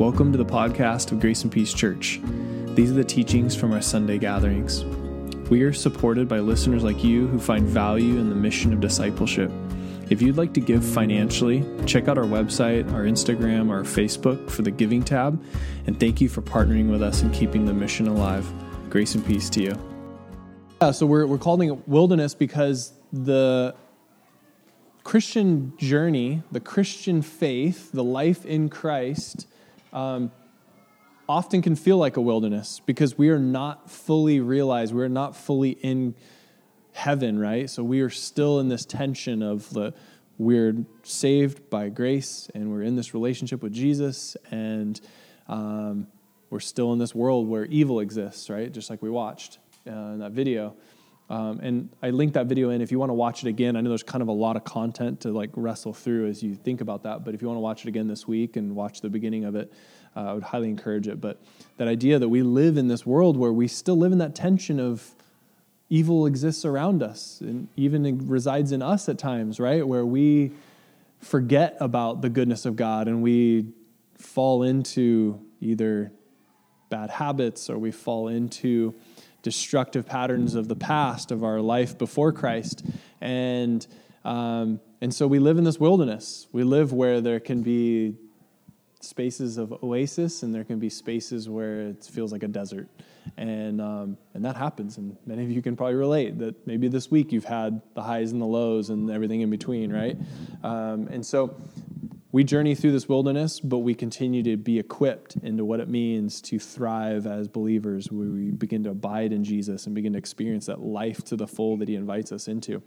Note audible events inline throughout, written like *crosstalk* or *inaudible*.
Welcome to the podcast of Grace and Peace Church. These are the teachings from our Sunday gatherings. We are supported by listeners like you who find value in the mission of discipleship. If you'd like to give financially, check out our website, our Instagram, our Facebook for the giving tab. And thank you for partnering with us and keeping the mission alive. Grace and peace to you. Yeah, so we're, we're calling it wilderness because the Christian journey, the Christian faith, the life in Christ, um, often can feel like a wilderness because we are not fully realized, we're not fully in heaven, right? So we are still in this tension of the we're saved by grace and we're in this relationship with Jesus and um, we're still in this world where evil exists, right? Just like we watched uh, in that video. Um, and I linked that video in if you want to watch it again. I know there's kind of a lot of content to like wrestle through as you think about that, but if you want to watch it again this week and watch the beginning of it, uh, I would highly encourage it. But that idea that we live in this world where we still live in that tension of evil exists around us and even resides in us at times, right? Where we forget about the goodness of God and we fall into either bad habits or we fall into destructive patterns of the past of our life before Christ. And, um, and so we live in this wilderness. We live where there can be spaces of oasis and there can be spaces where it feels like a desert. And, um, and that happens. And many of you can probably relate that maybe this week you've had the highs and the lows and everything in between, right? Um, and so we journey through this wilderness, but we continue to be equipped into what it means to thrive as believers. We begin to abide in Jesus and begin to experience that life to the full that He invites us into.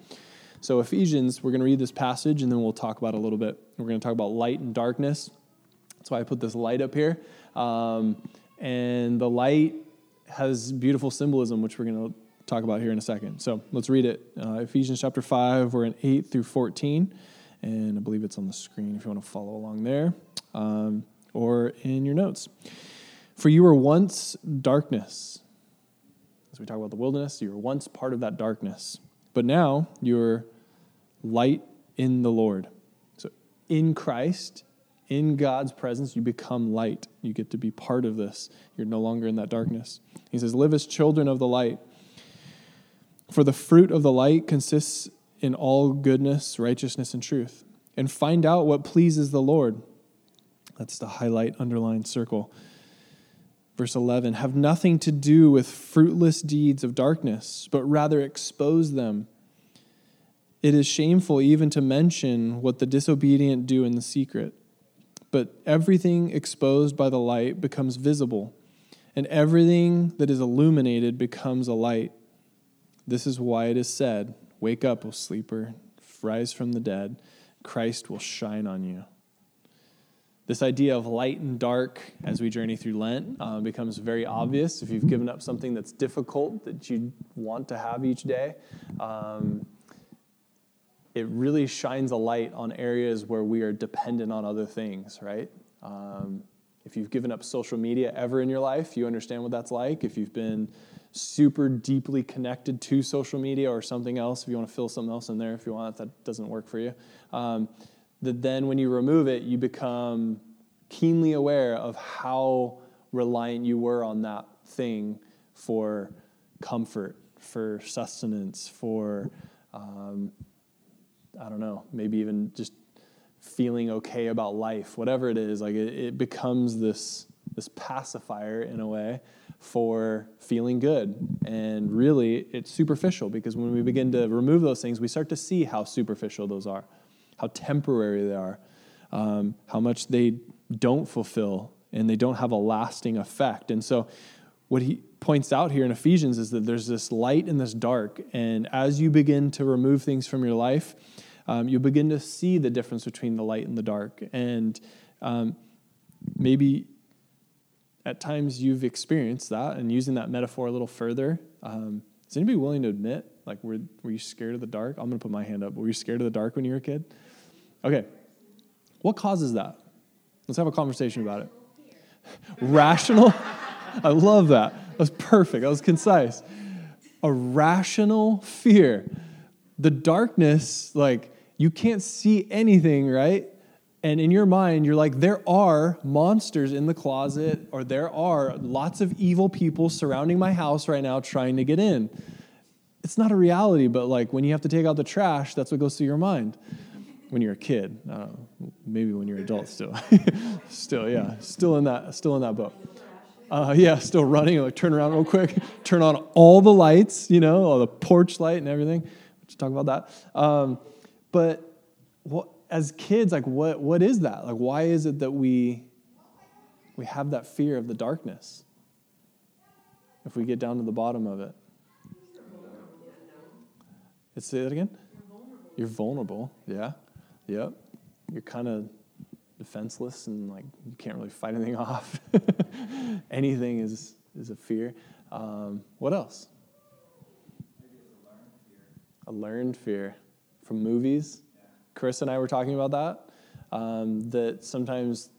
So, Ephesians, we're going to read this passage and then we'll talk about a little bit. We're going to talk about light and darkness. That's why I put this light up here. Um, and the light has beautiful symbolism, which we're going to talk about here in a second. So, let's read it. Uh, Ephesians chapter 5, we're in 8 through 14 and I believe it's on the screen if you want to follow along there um, or in your notes. For you were once darkness. As we talk about the wilderness, you were once part of that darkness, but now you're light in the Lord. So in Christ, in God's presence, you become light. You get to be part of this. You're no longer in that darkness. He says, Live as children of the light. For the fruit of the light consists in all goodness, righteousness, and truth, and find out what pleases the Lord. That's the highlight, underlined circle. Verse 11 Have nothing to do with fruitless deeds of darkness, but rather expose them. It is shameful even to mention what the disobedient do in the secret. But everything exposed by the light becomes visible, and everything that is illuminated becomes a light. This is why it is said, Wake up, O sleeper, rise from the dead. Christ will shine on you. This idea of light and dark as we journey through Lent uh, becomes very obvious if you've given up something that's difficult that you want to have each day. Um, it really shines a light on areas where we are dependent on other things, right? Um, if you've given up social media ever in your life, you understand what that's like. If you've been super deeply connected to social media or something else, if you want to fill something else in there, if you want, if that doesn't work for you, um, that then when you remove it, you become keenly aware of how reliant you were on that thing for comfort, for sustenance, for, um, I don't know, maybe even just feeling okay about life, whatever it is, like it, it becomes this, this pacifier in a way for feeling good. And really, it's superficial because when we begin to remove those things, we start to see how superficial those are, how temporary they are, um, how much they don't fulfill and they don't have a lasting effect. And so, what he points out here in Ephesians is that there's this light and this dark. And as you begin to remove things from your life, um, you begin to see the difference between the light and the dark. And um, maybe at times you've experienced that and using that metaphor a little further um, is anybody willing to admit like were, were you scared of the dark? I'm going to put my hand up. Were you scared of the dark when you were a kid? Okay. What causes that? Let's have a conversation about it. *laughs* Rational? I love that. That was perfect. That was concise. A rational fear. The darkness like you can't see anything right And in your mind, you're like, there are monsters in the closet, or there are lots of evil people surrounding my house right now trying to get in. It's not a reality, but like when you have to take out the trash, that's what goes through your mind when you're a kid. maybe when you're an adult still. *laughs* still, yeah, still in that, still in that boat. Uh, yeah, still running. Like turn around real quick, *laughs* turn on all the lights, you know, all the porch light and everything. Let's talk about that. Um, but what, as kids, like what what is that? Like why is it that we we have that fear of the darkness? If we get down to the bottom of it. Let's say that again. You're vulnerable. Yeah. Yep. You're kind of defenseless and like you can't really fight anything *laughs* off. anything is is a fear. Um, what else? A learned fear from movies. Chris and I were talking about that. Um, that sometimes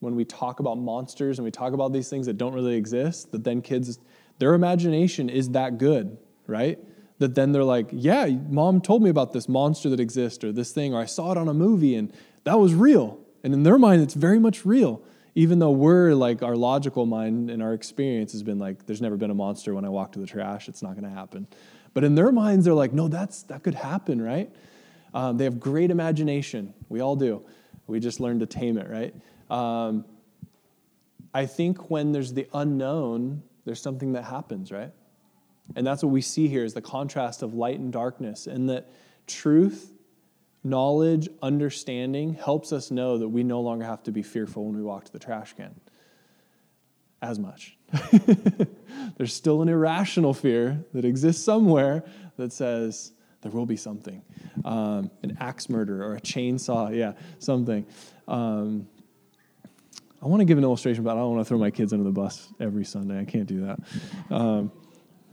when we talk about monsters and we talk about these things that don't really exist, that then kids, their imagination is that good, right? That then they're like, yeah, mom told me about this monster that exists or this thing, or I saw it on a movie and that was real. And in their mind, it's very much real. Even though we're like, our logical mind and our experience has been like, there's never been a monster when I walk to the trash, it's not gonna happen. But in their minds, they're like, no, that's, that could happen, right? Um, they have great imagination. We all do. We just learn to tame it, right? Um, I think when there's the unknown, there's something that happens, right? And that's what we see here is the contrast of light and darkness, and that truth, knowledge, understanding helps us know that we no longer have to be fearful when we walk to the trash can as much. *laughs* there's still an irrational fear that exists somewhere that says, there will be something. Um, an axe murder or a chainsaw, yeah, something. Um, I want to give an illustration, but I don't want to throw my kids under the bus every Sunday. I can't do that. Um,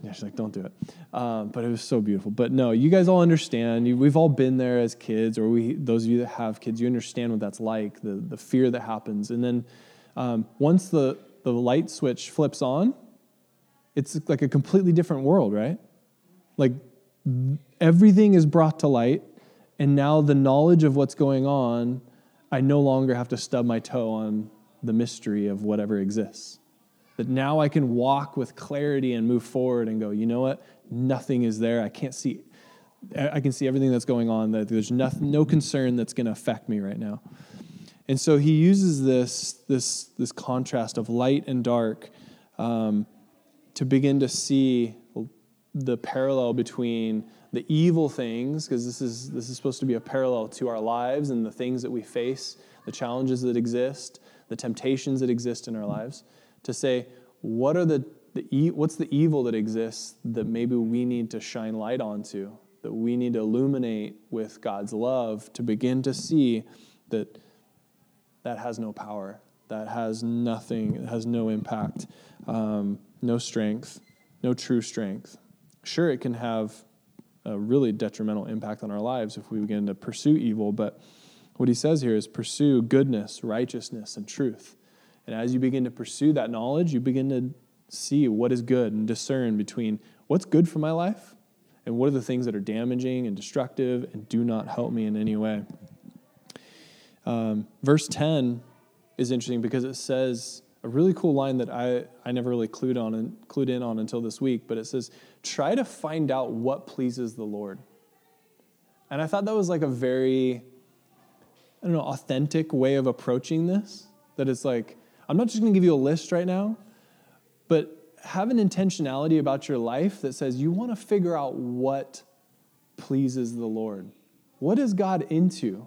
yeah, she's like, don't do it. Um, but it was so beautiful. But no, you guys all understand. We've all been there as kids, or we, those of you that have kids, you understand what that's like, the, the fear that happens. And then um, once the, the light switch flips on, it's like a completely different world, right? Like everything is brought to light, and now the knowledge of what's going on, I no longer have to stub my toe on the mystery of whatever exists. That now I can walk with clarity and move forward and go, you know what? Nothing is there. I can't see, I can see everything that's going on. That there's nothing, no concern that's going to affect me right now. And so he uses this, this, this contrast of light and dark um, to begin to see the parallel between the evil things, because this is, this is supposed to be a parallel to our lives and the things that we face, the challenges that exist, the temptations that exist in our lives, to say, what are the, the what's the evil that exists that maybe we need to shine light onto, that we need to illuminate with God's love to begin to see that that has no power, that has nothing, has no impact, um, no strength, no true strength. Sure, it can have a really detrimental impact on our lives if we begin to pursue evil, but what he says here is pursue goodness, righteousness, and truth. And as you begin to pursue that knowledge, you begin to see what is good and discern between what's good for my life and what are the things that are damaging and destructive and do not help me in any way. Um, verse 10 is interesting because it says, a really cool line that I, I never really clued on and clued in on until this week, but it says, try to find out what pleases the Lord. And I thought that was like a very, I don't know, authentic way of approaching this. That it's like, I'm not just gonna give you a list right now, but have an intentionality about your life that says you wanna figure out what pleases the Lord. What is God into?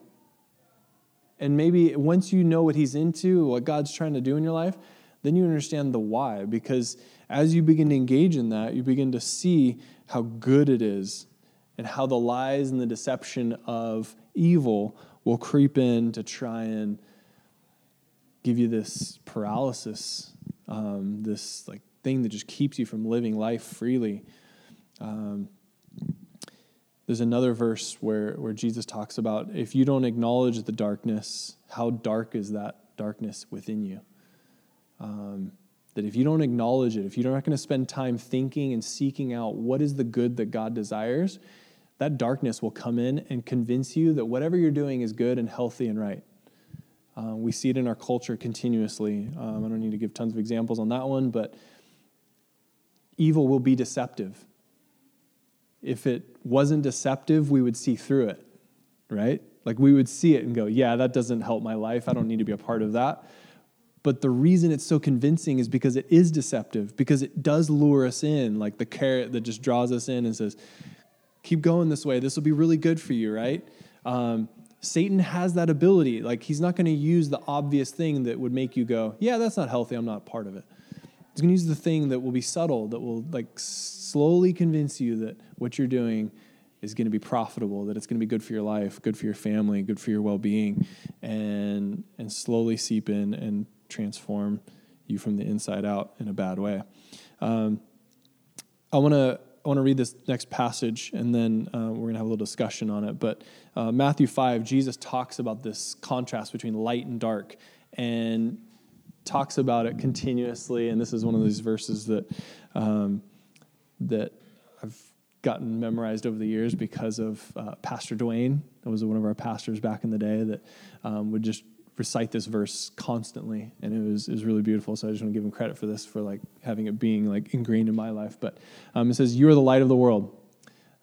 And maybe once you know what He's into, what God's trying to do in your life, then you understand the why. Because as you begin to engage in that, you begin to see how good it is and how the lies and the deception of evil will creep in to try and give you this paralysis, um, this like thing that just keeps you from living life freely. Um, there's another verse where, where Jesus talks about if you don't acknowledge the darkness, how dark is that darkness within you? Um, that if you don't acknowledge it, if you're not going to spend time thinking and seeking out what is the good that God desires, that darkness will come in and convince you that whatever you're doing is good and healthy and right. Um, we see it in our culture continuously. Um, I don't need to give tons of examples on that one, but evil will be deceptive. If it wasn't deceptive, we would see through it, right? Like we would see it and go, yeah, that doesn't help my life. I don't need to be a part of that. But the reason it's so convincing is because it is deceptive, because it does lure us in, like the carrot that just draws us in and says, keep going this way. This will be really good for you, right? Um, Satan has that ability. Like, he's not going to use the obvious thing that would make you go, yeah, that's not healthy. I'm not part of it. He's going to use the thing that will be subtle, that will like slowly convince you that what you're doing is going to be profitable, that it's going to be good for your life, good for your family, good for your well-being, and and slowly seep in and transform you from the inside out in a bad way. Um, I want to I want to read this next passage, and then uh, we're going to have a little discussion on it. But uh, Matthew five, Jesus talks about this contrast between light and dark, and talks about it continuously. And this is one of these verses that um, that I've gotten memorized over the years because of uh, Pastor Dwayne. That was one of our pastors back in the day that um, would just recite this verse constantly, and it was it was really beautiful. So I just want to give him credit for this, for like having it being like ingrained in my life. But um, it says, "You are the light of the world.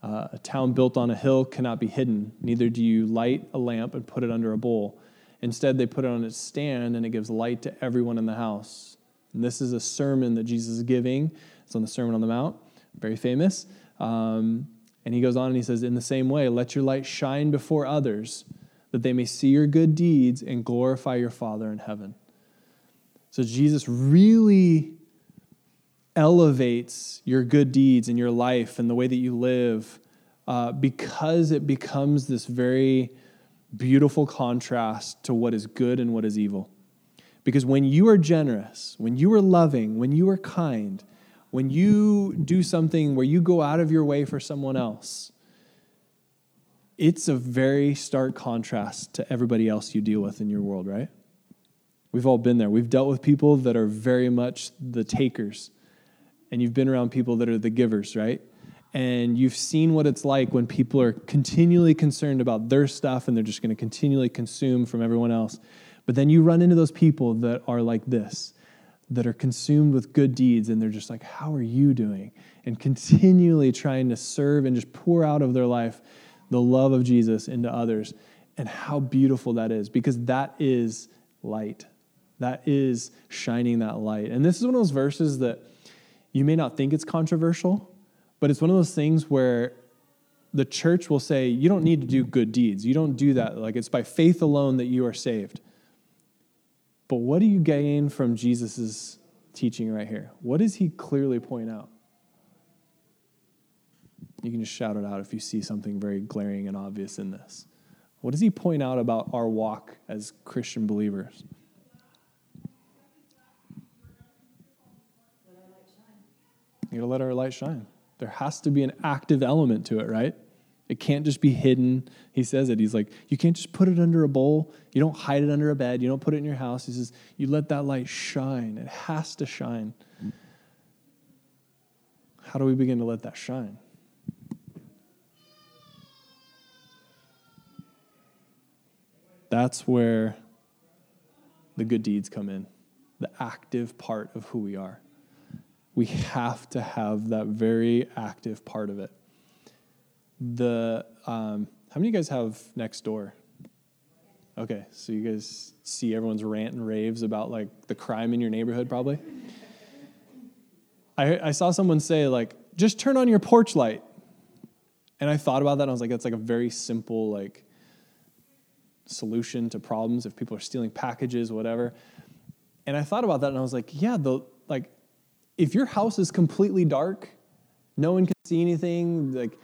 Uh, a town built on a hill cannot be hidden. Neither do you light a lamp and put it under a bowl. Instead, they put it on its stand, and it gives light to everyone in the house." And this is a sermon that Jesus is giving. It's on the Sermon on the Mount, very famous. Um, and he goes on and he says, In the same way, let your light shine before others, that they may see your good deeds and glorify your Father in heaven. So Jesus really elevates your good deeds and your life and the way that you live uh, because it becomes this very beautiful contrast to what is good and what is evil. Because when you are generous, when you are loving, when you are kind, when you do something where you go out of your way for someone else, it's a very stark contrast to everybody else you deal with in your world, right? We've all been there. We've dealt with people that are very much the takers, and you've been around people that are the givers, right? And you've seen what it's like when people are continually concerned about their stuff and they're just going to continually consume from everyone else. But then you run into those people that are like this that are consumed with good deeds and they're just like, How are you doing? And continually trying to serve and just pour out of their life the love of Jesus into others. And how beautiful that is because that is light. That is shining that light. And this is one of those verses that you may not think it's controversial, but it's one of those things where the church will say, You don't need to do good deeds. You don't do that. Like it's by faith alone that you are saved. But what do you gain from Jesus' teaching right here? What does he clearly point out? You can just shout it out if you see something very glaring and obvious in this. What does he point out about our walk as Christian believers? You gotta let our light shine. There has to be an active element to it, right? It can't just be hidden. He says it. He's like, you can't just put it under a bowl. You don't hide it under a bed. You don't put it in your house. He says, you let that light shine. It has to shine. How do we begin to let that shine? That's where the good deeds come in, the active part of who we are. We have to have that very active part of it the um, how many of you guys have next door? Okay, so you guys see everyone's rant and raves about like the crime in your neighborhood, probably. I, I saw someone say like, just turn on your porch light, and I thought about that. and I was like, that's like a very simple like solution to problems if people are stealing packages, whatever. And I thought about that, and I was like, yeah, the like, if your house is completely dark, no one can see anything, like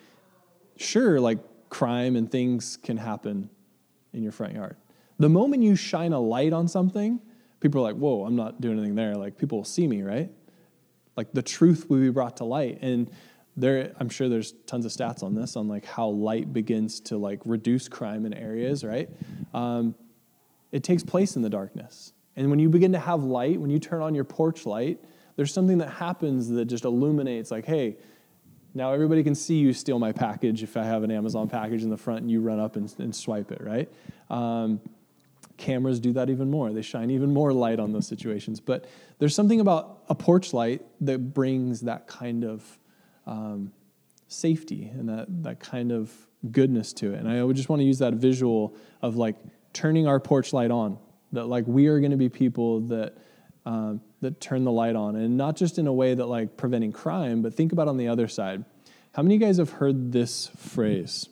sure, like crime and things can happen in your front yard. The moment you shine a light on something, people are like, whoa, I'm not doing anything there. Like people will see me, right? Like the truth will be brought to light. And there, I'm sure there's tons of stats on this, on like how light begins to like reduce crime in areas, right? Um, it takes place in the darkness. And when you begin to have light, when you turn on your porch light, there's something that happens that just illuminates, like, hey, now everybody can see you steal my package if I have an Amazon package in the front and you run up and, and swipe it, right? Um, cameras do that even more. They shine even more light on those situations. But there's something about a porch light that brings that kind of um, safety and that, that kind of goodness to it. And I would just want to use that visual of like turning our porch light on, that like we are going to be people that. Um, that turn the light on and not just in a way that like preventing crime but think about on the other side how many of you guys have heard this phrase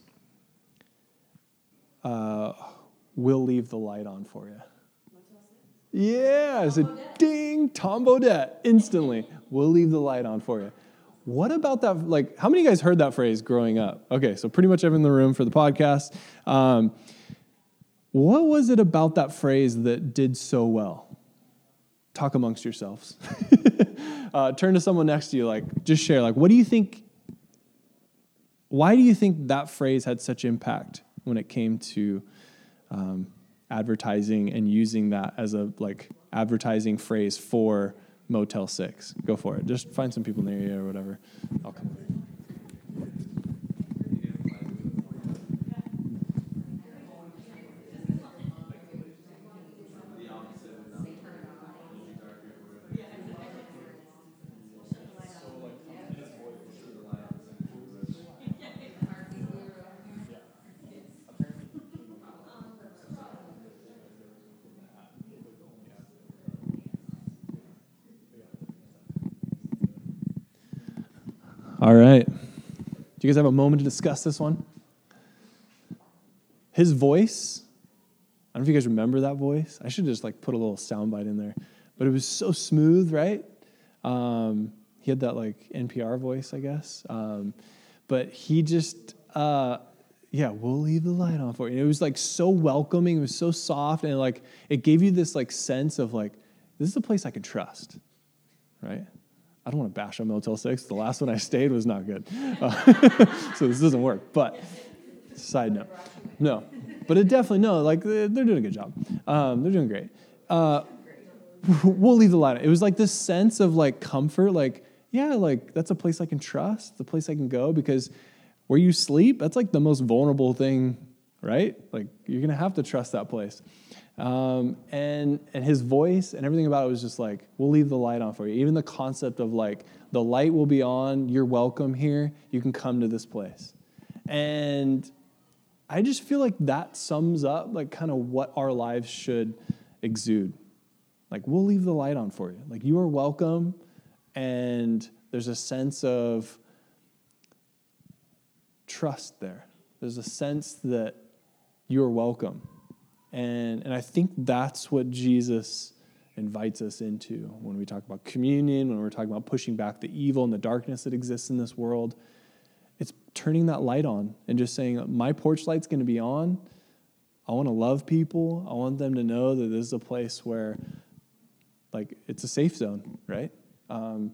uh, we'll leave the light on for you yeah it's a ding tom bodett instantly we'll leave the light on for you what about that? Like, how many of you guys heard that phrase growing up? Okay, so pretty much everyone in the room for the podcast. Um, what was it about that phrase that did so well? Talk amongst yourselves. *laughs* uh, turn to someone next to you, like, just share, like, what do you think? Why do you think that phrase had such impact when it came to um, advertising and using that as a like advertising phrase for Motel 6. Go for it. Just find some people near you or whatever. I'll come. All right. Do you guys have a moment to discuss this one? His voice, I don't know if you guys remember that voice. I should just like put a little soundbite in there. But it was so smooth, right? Um, he had that like NPR voice, I guess. Um, but he just, uh, yeah, we'll leave the light on for you. It was like so welcoming. It was so soft, and like it gave you this like sense of like this is a place I can trust, right? I don't want to bash on Motel 6. The last one I stayed was not good. Uh, *laughs* so this doesn't work. But, side note. No. But it definitely, no, like they're doing a good job. Um, they're doing great. Uh, *laughs* we'll leave the light. It was like this sense of like comfort, like, yeah, like that's a place I can trust, the place I can go because where you sleep, that's like the most vulnerable thing, right? Like you're to have to trust that place. Um, and and his voice and everything about it was just like, we'll leave the light on for you. Even the concept of like the light will be on, you're welcome here, you can come to this place. And I just feel like that sums up like kind of what our lives should exude. Like we'll leave the light on for you. Like you are welcome, and there's a sense of trust there. There's a sense that you are welcome and, and I think that's what Jesus invites us into when we talk about communion, when we're talking about pushing back the evil and the darkness that exists in this world. It's turning that light on and just saying, My porch light's going to be on. I want to love people. I want them to know that this is a place where, like, it's a safe zone, right? Um,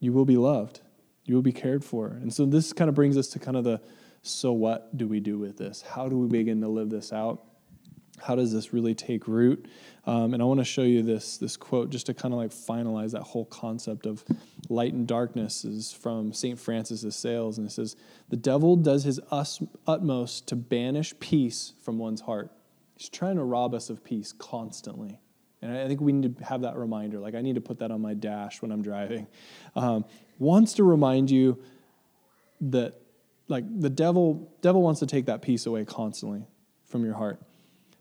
you will be loved, you will be cared for. And so this kind of brings us to kind of the so what do we do with this? How do we begin to live this out? how does this really take root? Um, and I want to show you this this quote just to kind of like finalize that whole concept of light and darkness is from St. Francis of Sales, and it says, "The devil does his us, utmost to banish peace from one's heart. He's trying to rob us of peace constantly." And I think we need to have that reminder. Like I need to put that on my dash when I'm driving. Um, wants to remind you that, like the devil, devil wants to take that peace away constantly from your heart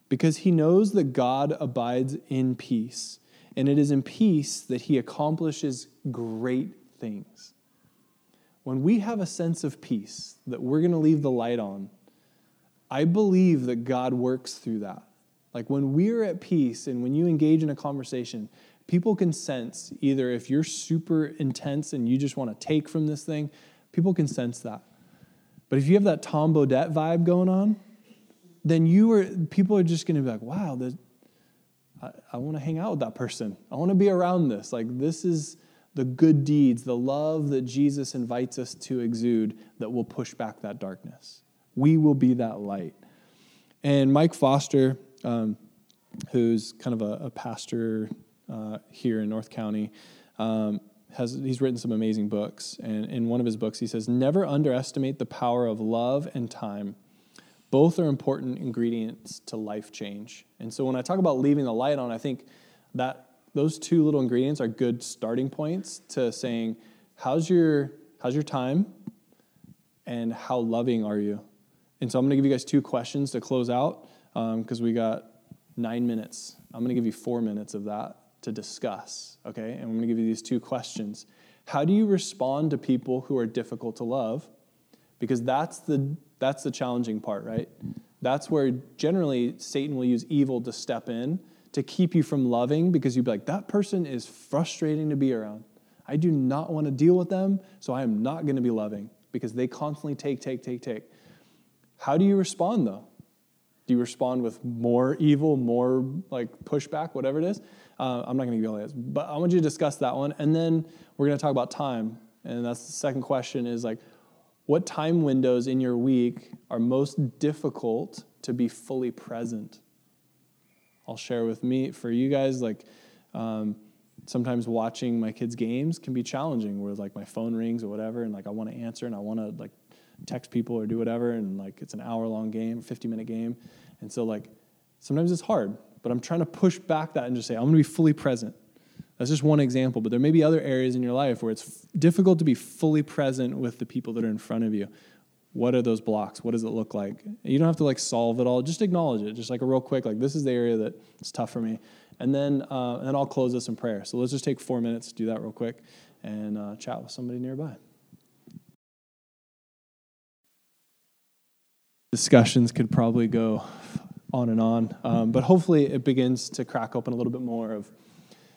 because he knows that God abides in peace, and it is in peace that he accomplishes great things. When we have a sense of peace, that we're going to leave the light on, I believe that God works through that. Like when we're at peace and when you engage in a conversation, people can sense either if you're super intense and you just want to take from this thing, people can sense that. But if you have that Tom Bodett vibe going on, then you are people are just going to be like, wow, I, I want to hang out with that person. I want to be around this. Like this is the good deeds, the love that Jesus invites us to exude that will push back that darkness. We will be that light. And Mike Foster, um, who's kind of a, a pastor uh, here in North County, um, has he's written some amazing books. And in one of his books, he says, "Never underestimate the power of love and time." both are important ingredients to life change. And so when I talk about leaving the light on, I think that those two little ingredients are good starting points to saying, how's your how's your time and how loving are you? And so I'm going to give you guys two questions to close out because um, we got nine minutes. I'm going to give you four minutes of that to discuss, okay? And I'm going to give you these two questions. How do you respond to people who are difficult to love? Because that's the, that's the challenging part, right? That's where generally Satan will use evil to step in to keep you from loving because you'd be like, that person is frustrating to be around. I do not want to deal with them, so I am not going to be loving because they constantly take, take, take, take. How do you respond though? Do you respond with more evil, more like pushback, whatever it is? Uh, I'm not going to give you all that, but I want you to discuss that one, and then we're going to talk about time. And that's the second question: is like, what time windows in your week are most difficult to be fully present? I'll share with me for you guys. Like, um, sometimes watching my kids' games can be challenging, where like my phone rings or whatever, and like I want to answer and I want to like text people or do whatever, and like it's an hour long game, 50 minute game. And so, like, sometimes it's hard, but I'm trying to push back that and just say, I'm going to be fully present. That's just one example, but there may be other areas in your life where it's difficult to be fully present with the people that are in front of you. What are those blocks? What does it look like? You don't have to like solve it all. Just acknowledge it. Just like a real quick, like this is the area that is tough for me. And then, uh, and then I'll close this in prayer. So let's just take four minutes to do that real quick and uh, chat with somebody nearby. discussions could probably go on and on, um, but hopefully it begins to crack open a little bit more of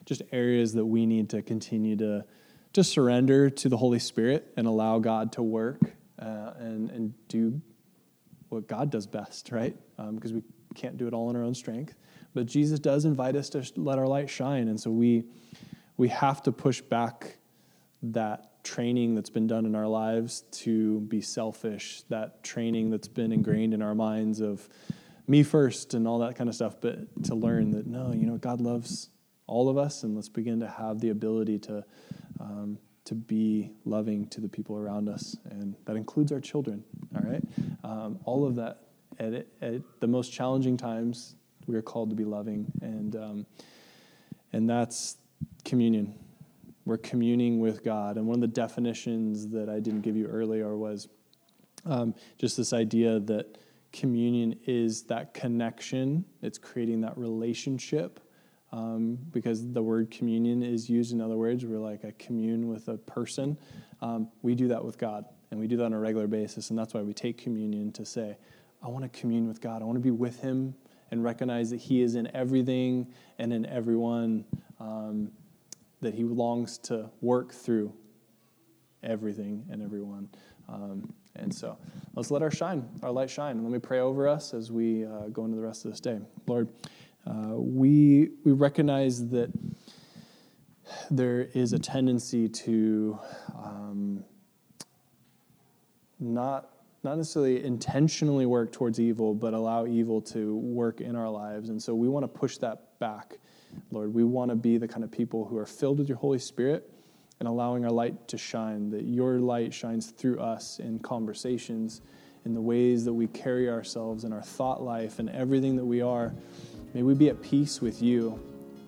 just areas that we need to continue to just surrender to the Holy Spirit and allow God to work uh, and and do what God does best, right? Because um, we can't do it all in our own strength, but Jesus does invite us to let our light shine, and so we we have to push back that training that's been done in our lives to be selfish, that training that's been ingrained in our minds of me first and all that kind of stuff, but to learn that no, you know, God loves all of us, and let's begin to have the ability to um, to be loving to the people around us, and that includes our children. All right, um, all of that at, at, the most challenging times, we are called to be loving, and um, and that's communion we're communing with God. And one of the definitions that I didn't give you earlier was um, just this idea that communion is that connection, it's creating that relationship. Um, because the word communion is used in other words, we're like a commune with a person. Um, we do that with God, and we do that on a regular basis, and that's why we take communion to say, I want to commune with God. I want to be with Him and recognize that He is in everything and in everyone. Um, that He longs to work through everything and everyone. And so let's let our shine, our light shine. Let me pray over us as we uh, go into the rest of this day. Lord, uh, we we recognize that there is a tendency to um, not not necessarily intentionally work towards evil, but allow evil to work in our lives. And so we want to push that back. Lord, we want to be the kind of people who are filled with your Holy Spirit and allowing our light to shine, that your light shines through us in conversations, in the ways that we carry ourselves, in our thought life, and everything that we are. May we be at peace with you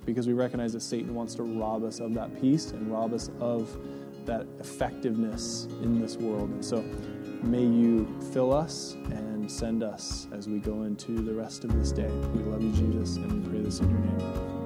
because we recognize that Satan wants to rob us of that peace and rob us of that effectiveness in this world. And so may you fill us and send us as we go into the rest of this day. We love you, Jesus, and we pray this in your name.